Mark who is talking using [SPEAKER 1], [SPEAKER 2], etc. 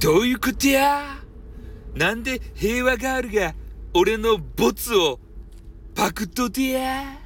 [SPEAKER 1] どういうことや？なんで平和ガールが俺のボツをパクっとてや？